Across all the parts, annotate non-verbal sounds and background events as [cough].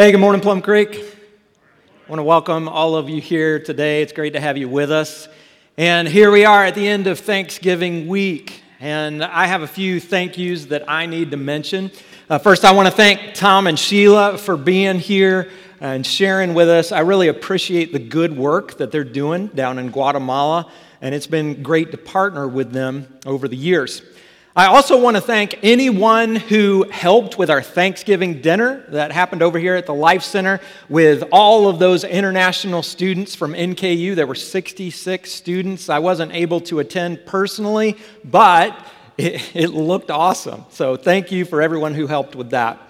Hey, good morning, Plum Creek. I want to welcome all of you here today. It's great to have you with us. And here we are at the end of Thanksgiving week. And I have a few thank yous that I need to mention. Uh, first, I want to thank Tom and Sheila for being here and sharing with us. I really appreciate the good work that they're doing down in Guatemala, and it's been great to partner with them over the years. I also want to thank anyone who helped with our Thanksgiving dinner that happened over here at the Life Center with all of those international students from NKU. There were 66 students. I wasn't able to attend personally, but it, it looked awesome. So thank you for everyone who helped with that.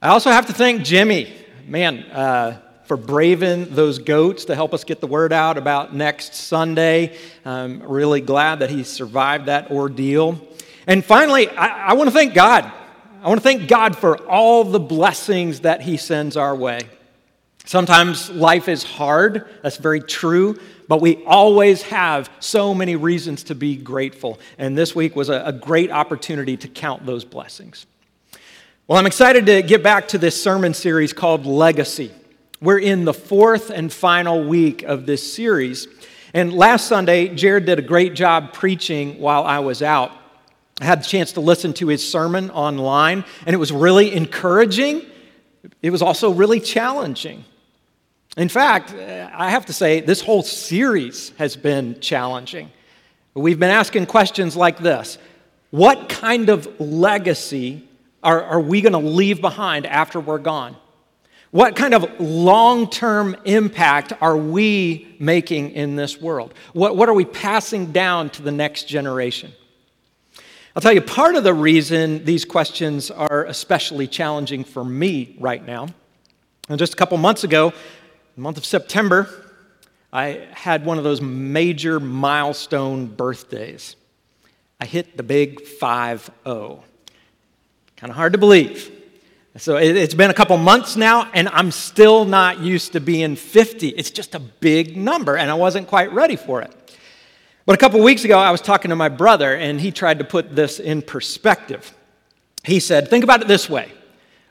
I also have to thank Jimmy. Man, uh, for braving those goats to help us get the word out about next Sunday. I'm really glad that he survived that ordeal. And finally, I, I want to thank God. I want to thank God for all the blessings that He sends our way. Sometimes life is hard, that's very true, but we always have so many reasons to be grateful. And this week was a, a great opportunity to count those blessings. Well, I'm excited to get back to this sermon series called Legacy. We're in the fourth and final week of this series. And last Sunday, Jared did a great job preaching while I was out. I had the chance to listen to his sermon online, and it was really encouraging. It was also really challenging. In fact, I have to say, this whole series has been challenging. We've been asking questions like this What kind of legacy are, are we going to leave behind after we're gone? What kind of long term impact are we making in this world? What, what are we passing down to the next generation? I'll tell you, part of the reason these questions are especially challenging for me right now, and just a couple months ago, the month of September, I had one of those major milestone birthdays. I hit the big 5 0. Kind of hard to believe. So it's been a couple months now, and I'm still not used to being 50. It's just a big number, and I wasn't quite ready for it. But a couple weeks ago, I was talking to my brother, and he tried to put this in perspective. He said, Think about it this way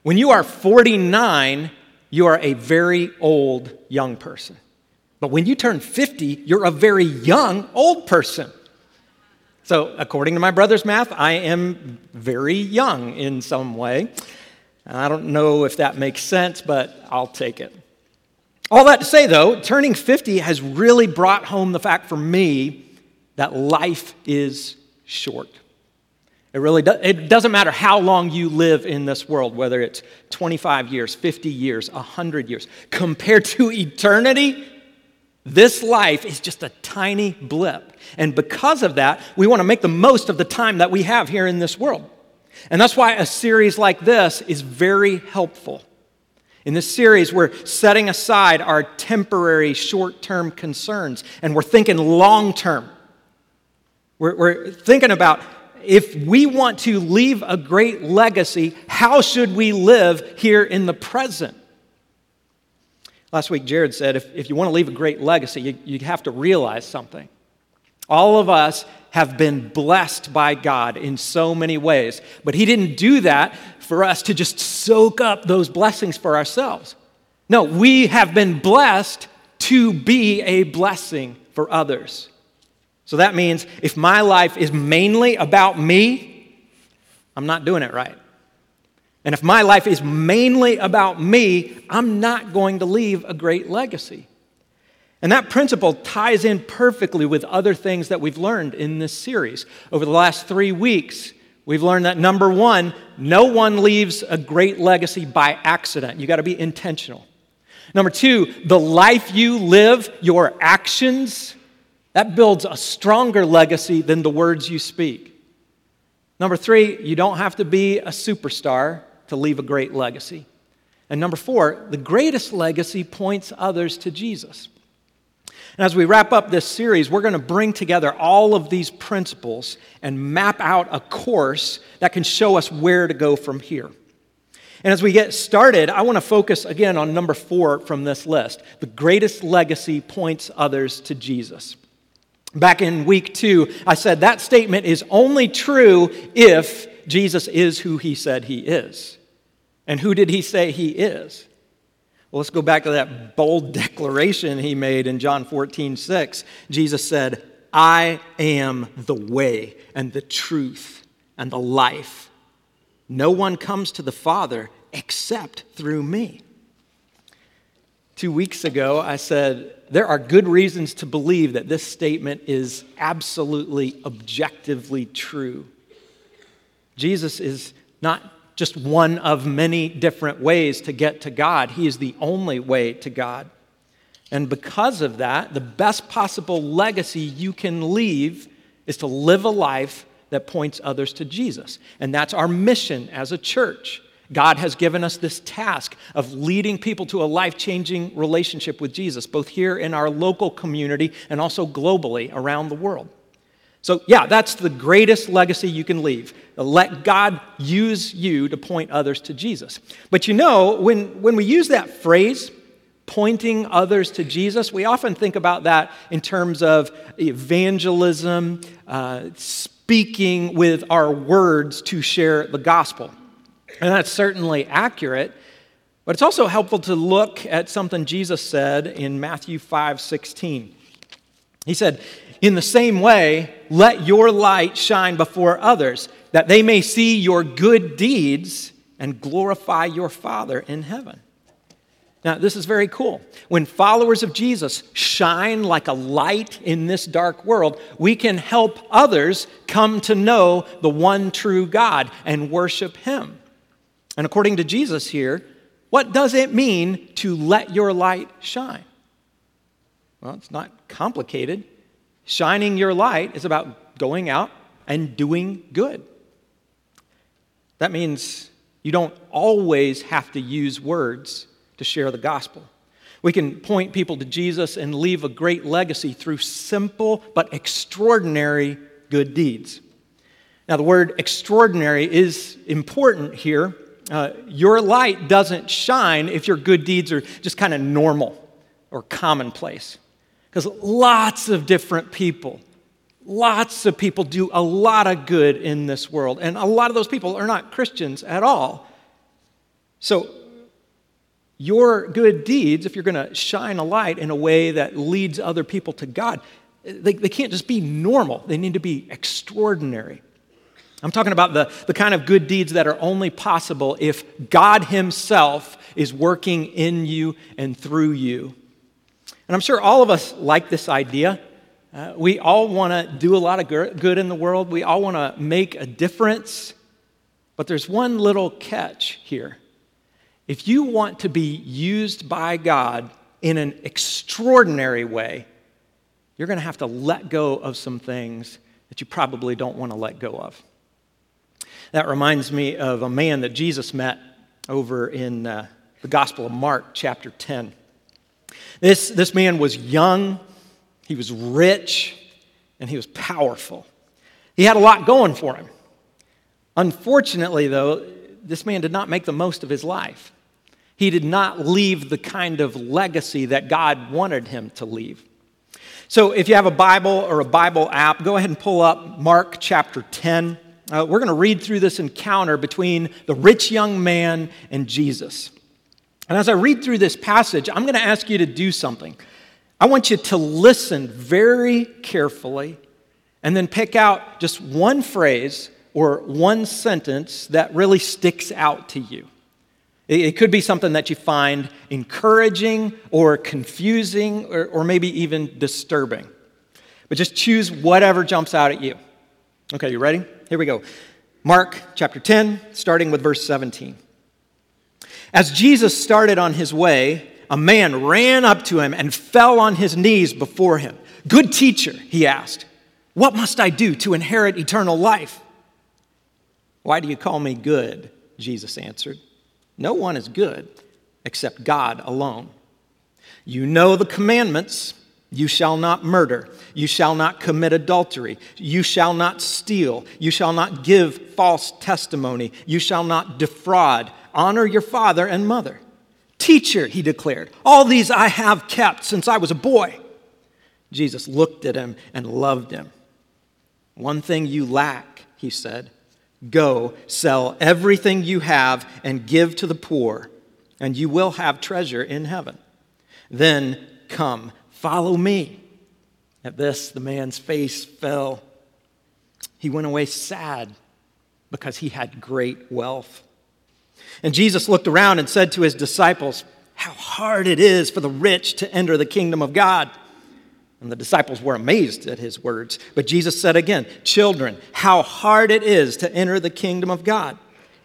when you are 49, you are a very old young person. But when you turn 50, you're a very young old person. So, according to my brother's math, I am very young in some way. I don't know if that makes sense, but I'll take it. All that to say, though, turning 50 has really brought home the fact for me that life is short. It really do, it doesn't matter how long you live in this world, whether it's 25 years, 50 years, 100 years. Compared to eternity, this life is just a tiny blip. And because of that, we want to make the most of the time that we have here in this world. And that's why a series like this is very helpful. In this series, we're setting aside our temporary short term concerns and we're thinking long term. We're, we're thinking about if we want to leave a great legacy, how should we live here in the present? Last week, Jared said if, if you want to leave a great legacy, you, you have to realize something. All of us have been blessed by God in so many ways, but He didn't do that for us to just soak up those blessings for ourselves. No, we have been blessed to be a blessing for others. So that means if my life is mainly about me, I'm not doing it right. And if my life is mainly about me, I'm not going to leave a great legacy. And that principle ties in perfectly with other things that we've learned in this series. Over the last three weeks, we've learned that number one, no one leaves a great legacy by accident. You got to be intentional. Number two, the life you live, your actions, that builds a stronger legacy than the words you speak. Number three, you don't have to be a superstar to leave a great legacy. And number four, the greatest legacy points others to Jesus. And as we wrap up this series, we're going to bring together all of these principles and map out a course that can show us where to go from here. And as we get started, I want to focus again on number four from this list. The greatest legacy points others to Jesus. Back in week two, I said that statement is only true if Jesus is who he said he is. And who did he say he is? Well, let's go back to that bold [laughs] declaration he made in John 14, 6. Jesus said, I am the way and the truth and the life. No one comes to the Father except through me. Two weeks ago, I said, There are good reasons to believe that this statement is absolutely objectively true. Jesus is not just one of many different ways to get to God, He is the only way to God. And because of that, the best possible legacy you can leave is to live a life that points others to Jesus. And that's our mission as a church. God has given us this task of leading people to a life changing relationship with Jesus, both here in our local community and also globally around the world. So, yeah, that's the greatest legacy you can leave. Let God use you to point others to Jesus. But you know, when, when we use that phrase, pointing others to Jesus, we often think about that in terms of evangelism, uh, speaking with our words to share the gospel. And that's certainly accurate. But it's also helpful to look at something Jesus said in Matthew 5 16. He said, In the same way, let your light shine before others, that they may see your good deeds and glorify your Father in heaven. Now, this is very cool. When followers of Jesus shine like a light in this dark world, we can help others come to know the one true God and worship Him. And according to Jesus here, what does it mean to let your light shine? Well, it's not complicated. Shining your light is about going out and doing good. That means you don't always have to use words to share the gospel. We can point people to Jesus and leave a great legacy through simple but extraordinary good deeds. Now, the word extraordinary is important here uh, your light doesn't shine if your good deeds are just kind of normal or commonplace. Because lots of different people, lots of people do a lot of good in this world. And a lot of those people are not Christians at all. So, your good deeds, if you're going to shine a light in a way that leads other people to God, they, they can't just be normal, they need to be extraordinary. I'm talking about the, the kind of good deeds that are only possible if God Himself is working in you and through you. And I'm sure all of us like this idea. Uh, we all want to do a lot of good in the world, we all want to make a difference. But there's one little catch here. If you want to be used by God in an extraordinary way, you're going to have to let go of some things that you probably don't want to let go of. That reminds me of a man that Jesus met over in uh, the Gospel of Mark, chapter 10. This, this man was young, he was rich, and he was powerful. He had a lot going for him. Unfortunately, though, this man did not make the most of his life. He did not leave the kind of legacy that God wanted him to leave. So, if you have a Bible or a Bible app, go ahead and pull up Mark chapter 10. Uh, we're going to read through this encounter between the rich young man and Jesus. And as I read through this passage, I'm going to ask you to do something. I want you to listen very carefully and then pick out just one phrase or one sentence that really sticks out to you. It could be something that you find encouraging or confusing or, or maybe even disturbing. But just choose whatever jumps out at you. Okay, you ready? Here we go. Mark chapter 10, starting with verse 17. As Jesus started on his way, a man ran up to him and fell on his knees before him. Good teacher, he asked, what must I do to inherit eternal life? Why do you call me good? Jesus answered. No one is good except God alone. You know the commandments you shall not murder. You shall not commit adultery. You shall not steal. You shall not give false testimony. You shall not defraud. Honor your father and mother. Teacher, he declared, all these I have kept since I was a boy. Jesus looked at him and loved him. One thing you lack, he said. Go, sell everything you have and give to the poor and you will have treasure in heaven. Then come, follow me. At this, the man's face fell. He went away sad because he had great wealth. And Jesus looked around and said to his disciples, How hard it is for the rich to enter the kingdom of God. And the disciples were amazed at his words. But Jesus said again, Children, how hard it is to enter the kingdom of God.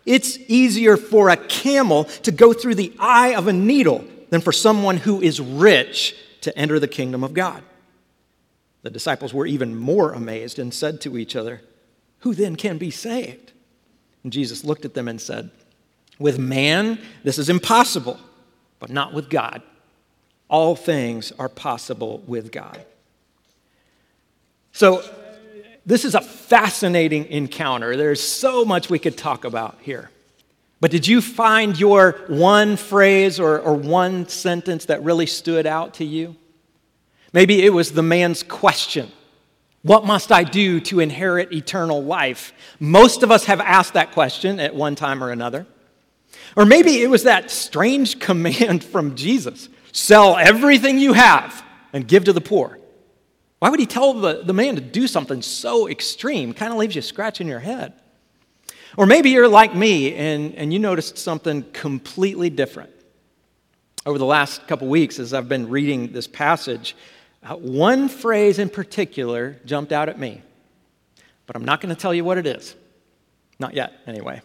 It's easier for a camel to go through the eye of a needle than for someone who is rich to enter the kingdom of God. The disciples were even more amazed and said to each other, Who then can be saved? And Jesus looked at them and said, With man, this is impossible, but not with God. All things are possible with God. So, this is a fascinating encounter. There's so much we could talk about here. But did you find your one phrase or, or one sentence that really stood out to you? Maybe it was the man's question What must I do to inherit eternal life? Most of us have asked that question at one time or another. Or maybe it was that strange [laughs] command from Jesus sell everything you have and give to the poor. Why would he tell the, the man to do something so extreme? Kind of leaves you scratching your head. Or maybe you're like me and, and you noticed something completely different. Over the last couple weeks, as I've been reading this passage, uh, one phrase in particular jumped out at me. But I'm not going to tell you what it is. Not yet, anyway.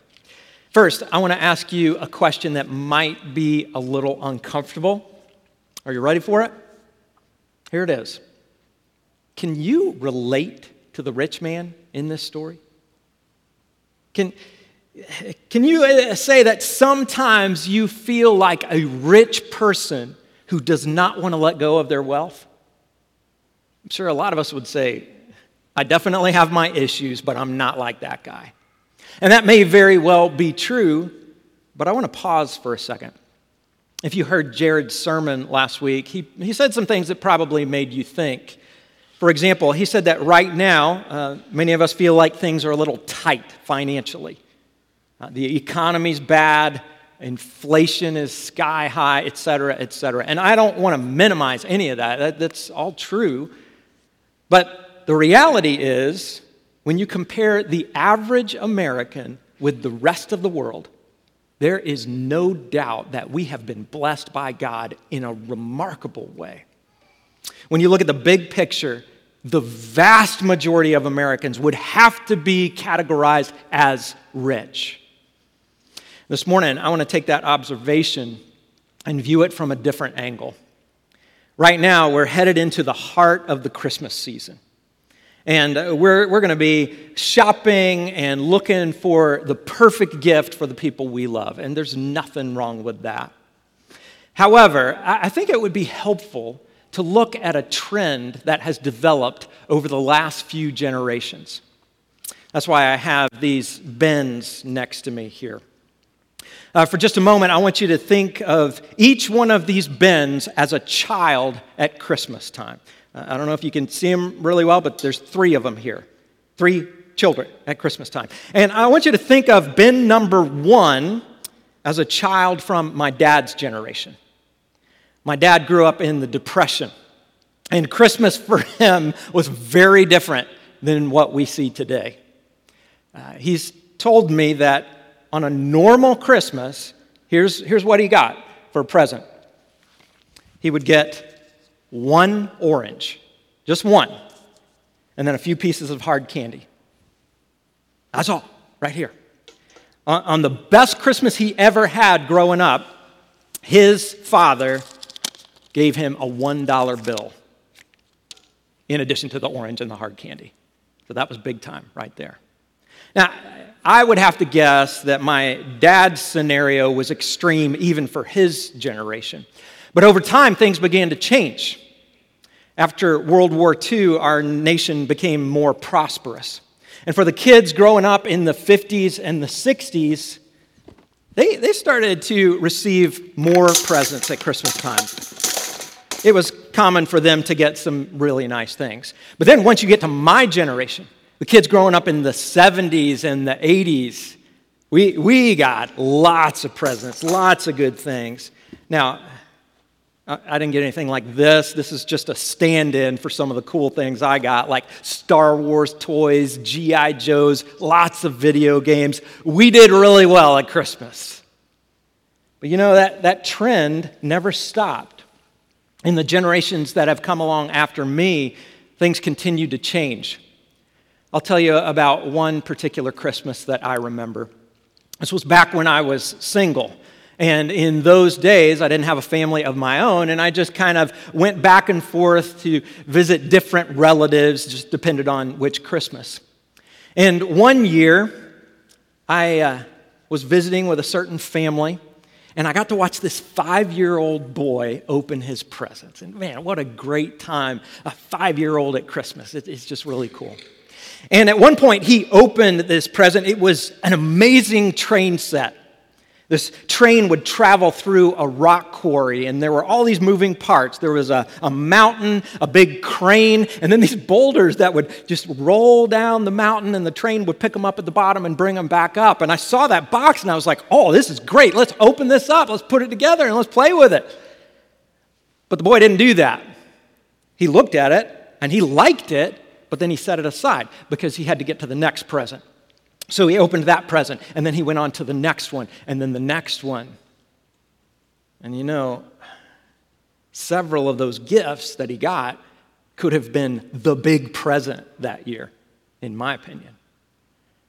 First, I want to ask you a question that might be a little uncomfortable. Are you ready for it? Here it is. Can you relate to the rich man in this story? Can, can you uh, say that sometimes you feel like a rich person who does not want to let go of their wealth? I'm sure a lot of us would say, I definitely have my issues, but I'm not like that guy. And that may very well be true, but I want to pause for a second. If you heard Jared's sermon last week, he, he said some things that probably made you think. For example, he said that right now, uh, many of us feel like things are a little tight financially. Uh, the economy's bad, inflation is sky high, et cetera, et cetera. And I don't want to minimize any of that. that. That's all true. But the reality is, when you compare the average American with the rest of the world, there is no doubt that we have been blessed by God in a remarkable way. When you look at the big picture, the vast majority of Americans would have to be categorized as rich. This morning, I want to take that observation and view it from a different angle. Right now, we're headed into the heart of the Christmas season. And uh, we're, we're going to be shopping and looking for the perfect gift for the people we love. And there's nothing wrong with that. However, I think it would be helpful to look at a trend that has developed over the last few generations. That's why I have these bins next to me here. Uh, for just a moment, I want you to think of each one of these bins as a child at Christmas time. Uh, I don't know if you can see them really well, but there's three of them here. Three children at Christmas time. And I want you to think of bin number one as a child from my dad's generation. My dad grew up in the Depression, and Christmas for [laughs] him was very different than what we see today. Uh, he's told me that on a normal Christmas, here's, here's what he got for a present he would get one orange, just one, and then a few pieces of hard candy. That's all, right here. On, on the best Christmas he ever had growing up, his father gave him a $1 bill in addition to the orange and the hard candy. So that was big time right there. Now, I would have to guess that my dad's scenario was extreme even for his generation. But over time, things began to change. After World War II, our nation became more prosperous. And for the kids growing up in the 50s and the 60s, they, they started to receive more presents at Christmas time. It was common for them to get some really nice things. But then once you get to my generation, the kids growing up in the 70s and the 80s, We, we got lots of presents, lots of good things. Now, I didn't get anything like this. This is just a stand in for some of the cool things I got, like Star Wars toys, G.I. Joes, lots of video games. We did really well at Christmas. But you know, that, that trend never stopped. In the generations that have come along after me, things continued to change. I'll tell you about one particular Christmas that I remember. This was back when I was single. And in those days, I didn't have a family of my own, and I just kind of went back and forth to visit different relatives, just depended on which Christmas. And one year, I uh, was visiting with a certain family, and I got to watch this five year old boy open his presents. And man, what a great time! A five year old at Christmas. It, it's just really cool. And at one point, he opened this present. It was an amazing train set. This train would travel through a rock quarry, and there were all these moving parts. There was a, a mountain, a big crane, and then these boulders that would just roll down the mountain, and the train would pick them up at the bottom and bring them back up. And I saw that box, and I was like, oh, this is great. Let's open this up. Let's put it together, and let's play with it. But the boy didn't do that. He looked at it, and he liked it, but then he set it aside because he had to get to the next present. So he opened that present, and then he went on to the next one, and then the next one. And you know, several of those gifts that he got could have been the big present that year, in my opinion.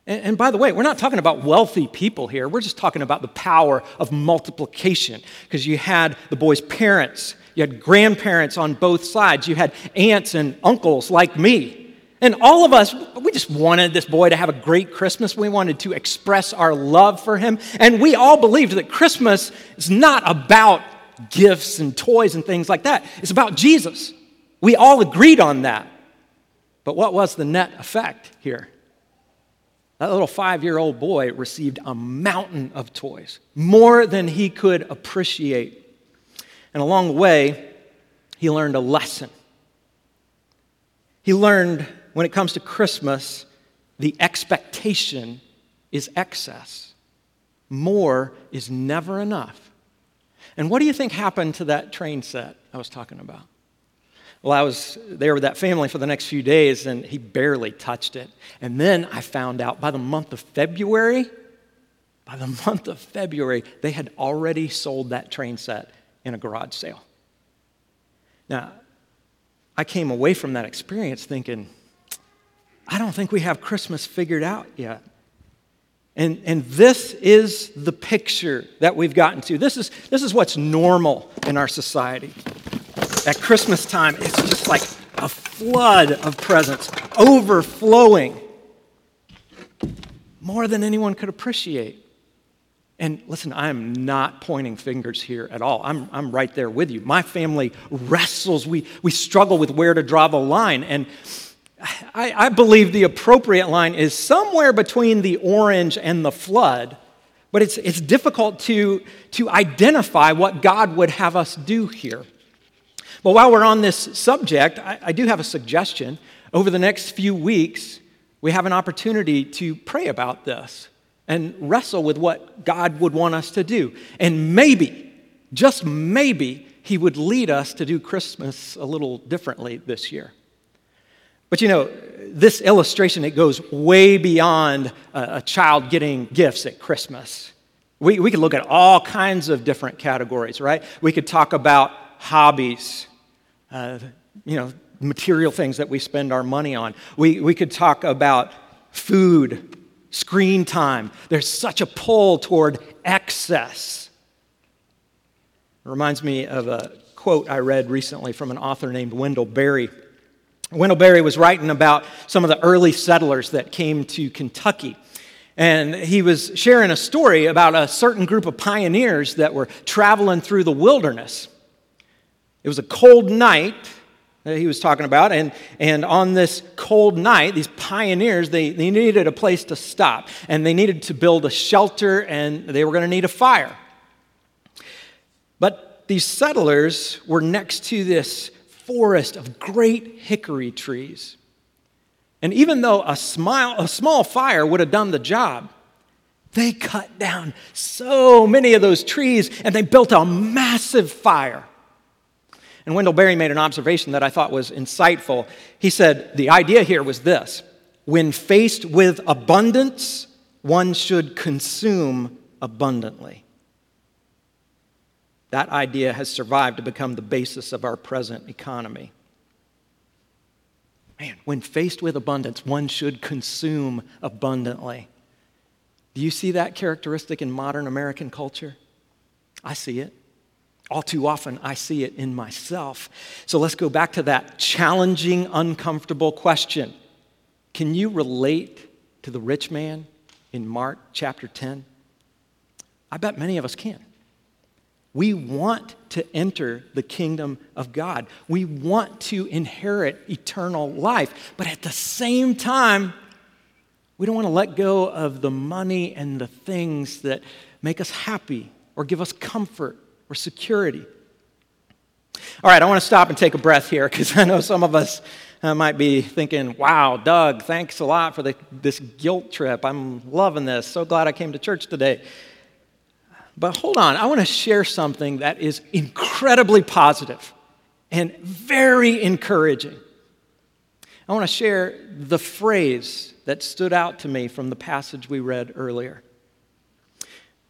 And, and, by the way, we're not talking about wealthy people here. We're just talking about the power of multiplication. Because you had the boy's parents, you had grandparents on both sides, you had aunts and uncles like me. And all of us, we just wanted this boy to have a great Christmas. We wanted to express our love for him. And we all believed that Christmas is not about gifts and toys and things like that, it's about Jesus. We all agreed on that. But what was the net effect here? That little five year old boy received a mountain of toys, more than he could appreciate. And along the way, he learned a lesson. He learned when it comes to Christmas, the expectation is excess. More is never enough. And what do you think happened to that train set I was talking about? Well, I was there with that family for the next few days, and he barely touched it. And then I found out by the month of February, by the month of February, they had already sold that train set in a garage sale. Now, I came away from that experience thinking, I don't think we have Christmas figured out yet. And, and this is the picture that we've gotten to. This is, this is what's normal in our society. At Christmas time, it's just like a flood of presents overflowing more than anyone could appreciate. And listen, I am not pointing fingers here at all. I'm, I'm right there with you. My family wrestles, we, we struggle with where to draw the line. And I, I believe the appropriate line is somewhere between the orange and the flood, but it's, it's difficult to, to identify what God would have us do here. But while we're on this subject, I, I do have a suggestion. Over the next few weeks, we have an opportunity to pray about this and wrestle with what God would want us to do. And maybe, just maybe, He would lead us to do Christmas a little differently this year. But you know, this illustration, it goes way beyond a, child getting gifts at Christmas. We, we could look at all kinds of different categories, right? We could talk about hobbies, uh, you know, material things that we spend our money on. We, we could talk about food, screen time. There's such a pull toward excess. It reminds me of a quote I read recently from an author named Wendell Berry. Wendell Berry was writing about some of the early settlers that came to Kentucky. And he was sharing a story about a certain group of pioneers that were traveling through the wilderness. It was a cold night that he was talking about, and, and on this cold night, these pioneers, they, they needed a place to stop, and they needed to build a shelter, and they were going to need a fire. But these settlers were next to this forest of great hickory trees. And even though a, smile, a small fire would have done the job, They cut down so many of those trees and they built a massive fire. And Wendell Berry made an observation that I thought was insightful. He said the idea here was this when faced with abundance, one should consume abundantly. That idea has survived to become the basis of our present economy. Man, when faced with abundance, one should consume abundantly. Do you see that characteristic in modern American culture? I see it. All too often, I see it in myself. So let's go back to that challenging, uncomfortable question Can you relate to the rich man in Mark chapter 10? I bet many of us can. We want to enter the kingdom of God. We want to inherit eternal life. But at the same time, we don't want to let go of the money and the things that make us happy or give us comfort or security. All right, I want to stop and take a breath here because I know some of us uh, might be thinking, wow, Doug, thanks a lot for the, this guilt trip. I'm loving this. So glad I came to church today. But hold on, I want to share something that is incredibly positive and very encouraging. I want to share the phrase that stood out to me from the passage we read earlier.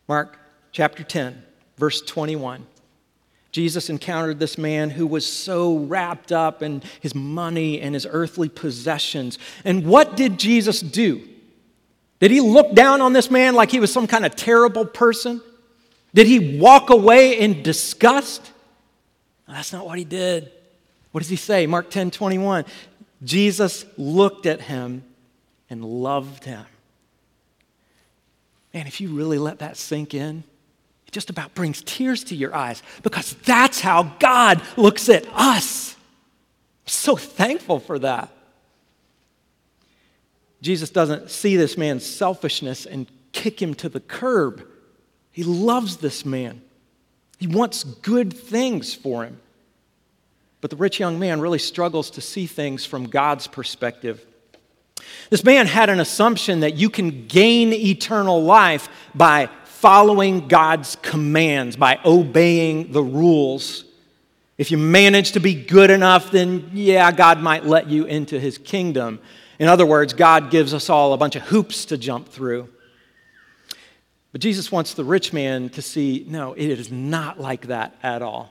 Mark chapter 10, verse 21. Jesus encountered this man who was so wrapped up in his money and his earthly possessions. And what did Jesus do? Did he look down on this man like he was some kind of terrible person? Did he walk away in disgust? that's not what he did. What does he say? Mark 10 21. Jesus looked at him and loved him. Man, if you really let that sink in, it just about brings tears to your eyes because that's how God looks at us. I'm so thankful for that. Jesus doesn't see this man's selfishness and kick him to the curb. He loves this man. He wants good things for him. But the rich young man really struggles to see things from God's perspective. This man had an assumption that you can gain eternal life by following God's commands, by obeying the rules. If you manage to be good enough, then yeah, God might let you into his kingdom. In other words, God gives us all a bunch of hoops to jump through. But Jesus wants the rich man to see no, it is not like that at all.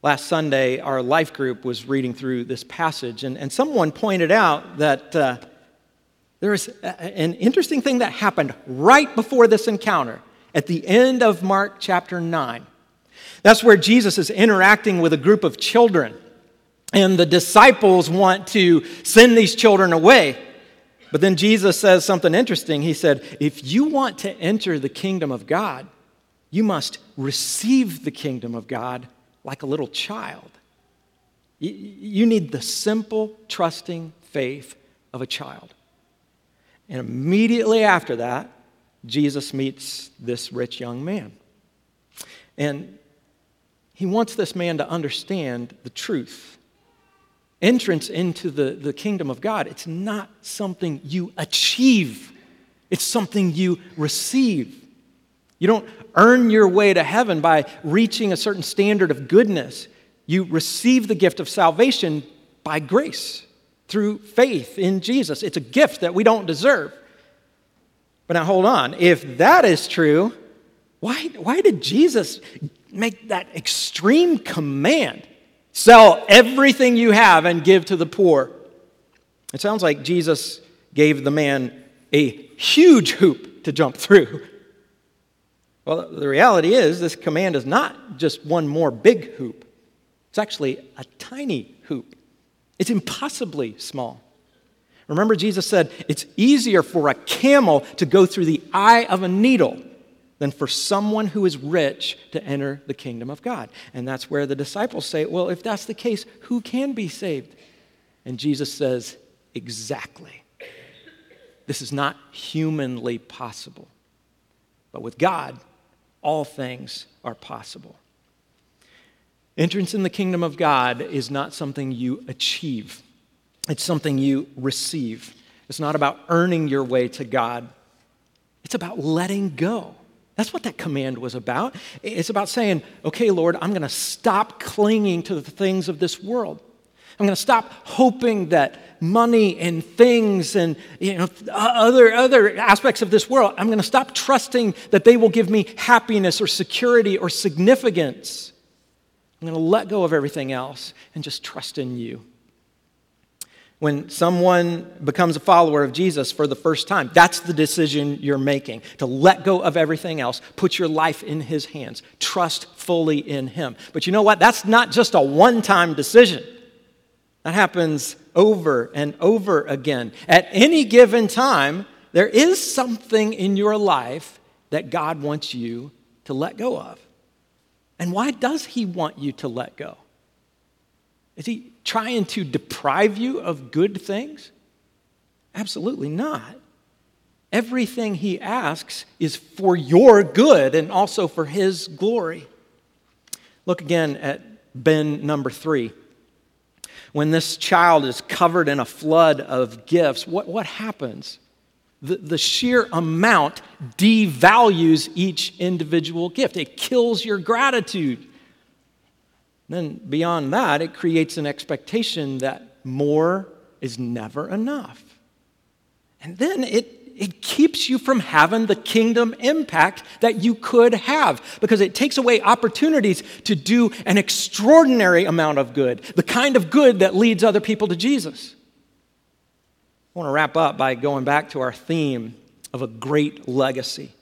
Last Sunday, our life group was reading through this passage, and, and someone pointed out that uh, there was an interesting thing that happened right before this encounter at the end of Mark chapter 9. That's where Jesus is interacting with a group of children, and the disciples want to send these children away. But then Jesus says something interesting. He said, If you want to enter the kingdom of God, you must receive the kingdom of God like a little child. You need the simple, trusting faith of a child. And immediately after that, Jesus meets this rich young man. And he wants this man to understand the truth. Entrance into the, the kingdom of God, it's not something you achieve, it's something you receive. You don't earn your way to heaven by reaching a certain standard of goodness. You receive the gift of salvation by grace through faith in Jesus. It's a gift that we don't deserve. But now hold on. If that is true, why, why did Jesus make that extreme command? Sell everything you have and give to the poor. It sounds like Jesus gave the man a huge hoop to jump through. [laughs] Well, the reality is, this command is not just one more big hoop, it's actually a tiny hoop. It's impossibly small. Remember, Jesus said it's easier for a camel to go through the eye of a needle than for someone who is rich to enter the kingdom of God. And that's where the disciples say, Well, if that's the case, who can be saved? And Jesus says, Exactly. This is not humanly possible. But with God, all things are possible. Entrance in the kingdom of God is not something you achieve, it's something you receive. It's not about earning your way to God, It's about letting go. That's what that command was about. It's about saying, okay, Lord, I'm going to stop clinging to the things of this world. I'm going to stop hoping that money and things and you know, other, other aspects of this world, I'm going to stop trusting that they will give me happiness or security or significance. I'm going to let go of everything else and just trust in you. When someone becomes a follower of Jesus for the first time, that's the decision you're making to let go of everything else, put your life in His hands, trust fully in Him. But you know what? That's not just a one time decision. That happens over and over again. At any given time, there is something in your life that God wants you to let go of. And why does He want you to let go? Is He trying to deprive you of good things? Absolutely not. Everything He asks is for your good and also for His glory. Look again at Ben number three when this child is covered in a flood of gifts, what, what happens? The, the sheer amount devalues each individual gift, it kills your gratitude. Then, beyond that, it creates an expectation that more is never enough. And then it it keeps you from having the kingdom impact that you could have because it takes away opportunities to do an extraordinary amount of good, the kind of good that leads other people to Jesus. I want to wrap up by going back to our theme of a great legacy.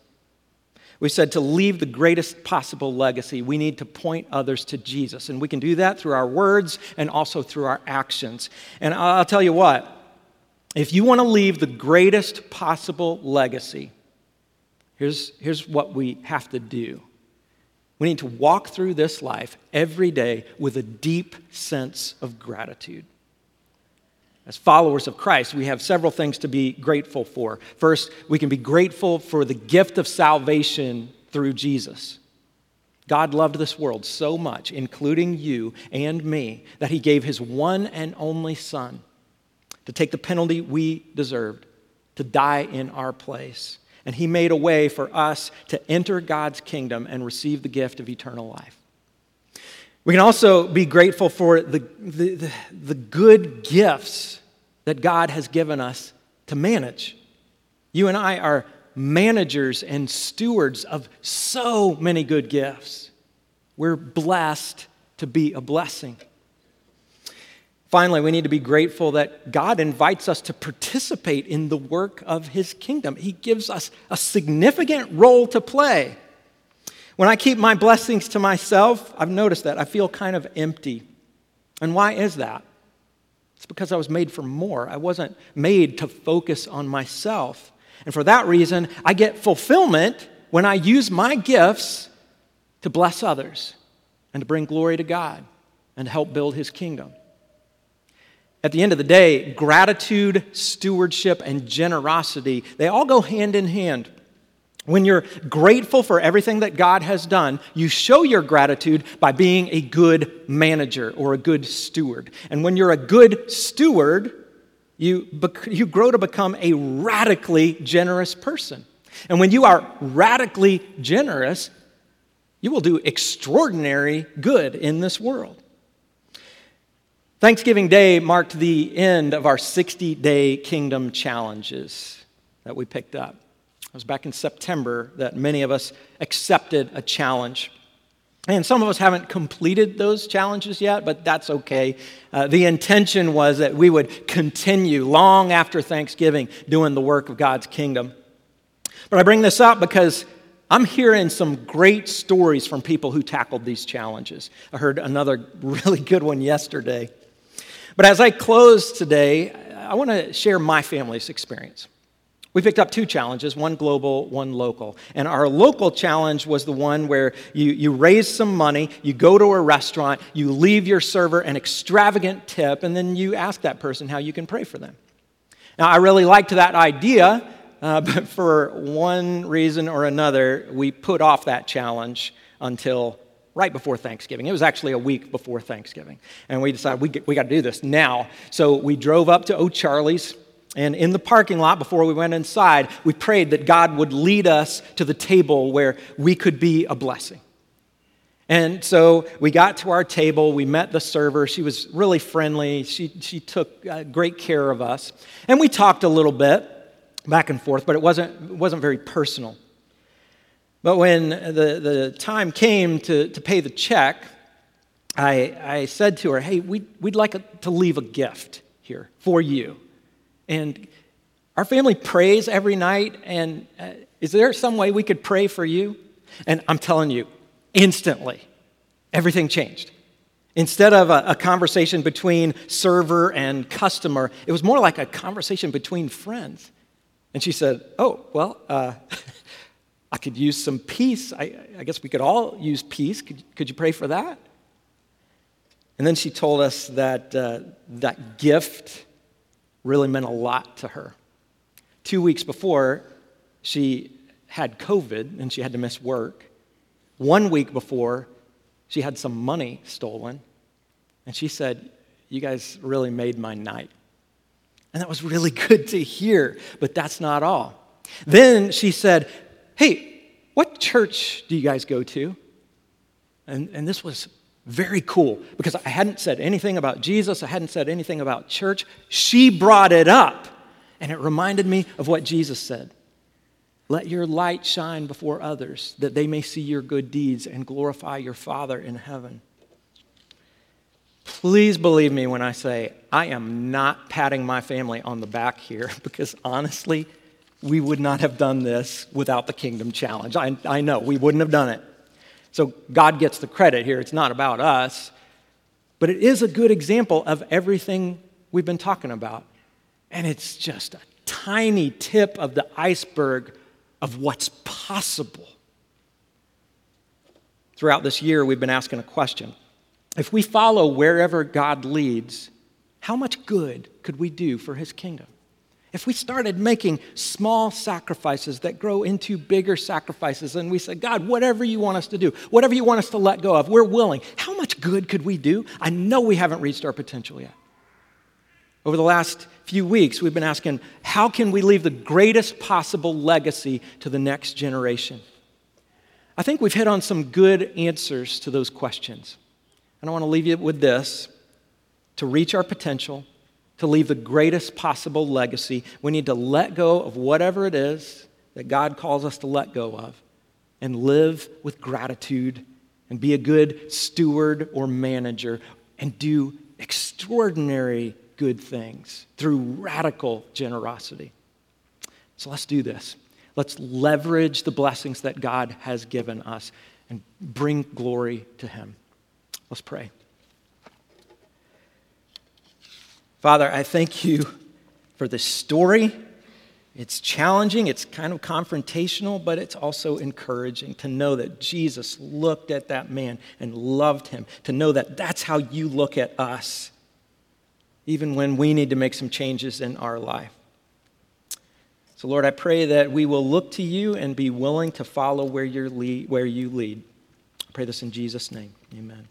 We said to leave the greatest possible legacy, we need to point others to Jesus. And we can do that through our words and also through our actions. And I'll tell you what, if you want to leave the greatest possible legacy, here's, here's what we have to do. We need to walk through this life every day with a deep sense of gratitude. As followers of Christ, we have several things to be grateful for. First, we can be grateful for the gift of salvation through Jesus. God loved this world so much, including you and me, that he gave his one and only Son to take the penalty we deserved, to die in our place. And he made a way for us to enter God's kingdom and receive the gift of eternal life. We can also be grateful for the, the, the, the good gifts that God has given us to manage. You and I are managers and stewards of so many good gifts. We're blessed to be a blessing. Finally, we need to be grateful that God invites us to participate in the work of His kingdom. He gives us a significant role to play. When I keep my blessings to myself, I've noticed that I feel kind of empty. And why is that? It's because I was made for more. I wasn't made to focus on myself. And for that reason, I get fulfillment when I use my gifts to bless others and to bring glory to God and help build His kingdom. At the end of the day, gratitude, stewardship, and generosity, they all go hand in hand. When you're grateful for everything that God has done, you show your gratitude by being a good manager or a good steward. And when you're a good steward, you, you grow to become a radically generous person. And when you are radically generous, you will do extraordinary good in this world. Thanksgiving Day marked the end of our 60 day kingdom challenges that we picked up. It was back in September that many of us accepted a challenge. And some of us haven't completed those challenges yet, but that's okay. Uh, the intention was that we would continue long after Thanksgiving doing the work of God's kingdom. But I bring this up because I'm hearing some great stories from people who tackled these challenges. I heard another [laughs] really good one yesterday. But as I close today, I want to share my family's experience. We picked up two challenges, one global, one local. And our local challenge was the one where you, you raise some money, you go to a restaurant, you leave your server an extravagant tip, and then you ask that person how you can pray for them. Now, I really liked that idea, uh, [laughs] but for one reason or another, we put off that challenge until right before Thanksgiving. It was actually a week before Thanksgiving. And we decided we, we got to do this now. So we drove up to O'Charley's And in the parking lot, before we went inside, we prayed that God would lead us to the table where we could be a blessing. And so we got to our table, we met the server. She was really friendly, she, she took uh, great care of us. And we talked a little bit back and forth, but it wasn't, it wasn't very personal. But when the, the time came to, to pay the check, I, I said to her, Hey, we'd, we'd like to leave a gift here for you. And our family prays every night, and uh, is there some way we could pray for you? And I'm telling you, instantly, everything changed. Instead of a, a, conversation between server and customer, it was more like a conversation between friends. And she said, Oh, well, uh, [laughs] I could use some peace. I, I, guess we could all use peace. Could, could you pray for that? And then she told us that uh, that gift really meant a lot to her. Two weeks before, she had COVID and she had to miss work. One week before, she had some money stolen. And she said, You guys really made my night. And that was really [laughs] good to hear, but that's not all. Then she said, Hey, what church do you guys go to? And, and this was very cool because I hadn't said anything about Jesus, I hadn't said anything about church. She brought it up, and it reminded me of what Jesus said. Let your light shine before others, that they may see your good deeds and glorify your Father in heaven. Please believe me when I say I am not patting my family on the back here [laughs] because honestly, we would not have done this without the Kingdom Challenge. I, I know we wouldn't have done it. So God gets the credit here. It's not about us, but it is a good example of everything we've been talking about. And it's just a tiny tip of the iceberg of what's possible. Throughout this year, we've been asking a question. If we follow wherever God leads, how much good could we do for his kingdom? If we started making small sacrifices that grow into bigger sacrifices, and we said, God, whatever you want us to do, whatever you want us to let go of, we're willing, how much good could we do? I know we haven't reached our potential yet. Over the last few weeks, we've been asking, how can we leave the greatest possible legacy to the next generation? I think we've hit on some good answers to those questions. And I want to leave you with this to reach our potential, to leave the greatest possible legacy, we need to let go of whatever it is that God calls us to let go of and live with gratitude and be a good steward or manager and do extraordinary good things through radical generosity. So let's do this. Let's leverage the blessings that God has given us and bring glory to Him. Let's pray. Father, I thank you for this story. It's challenging, it's kind of confrontational, but it's also encouraging to know that Jesus looked at that man and loved him, to know that that's how you look at us, even when we need to make some changes in our life. So, Lord, I pray that we will look to you and be willing to follow where, you lead, where you lead. I pray this in Jesus' name. Amen.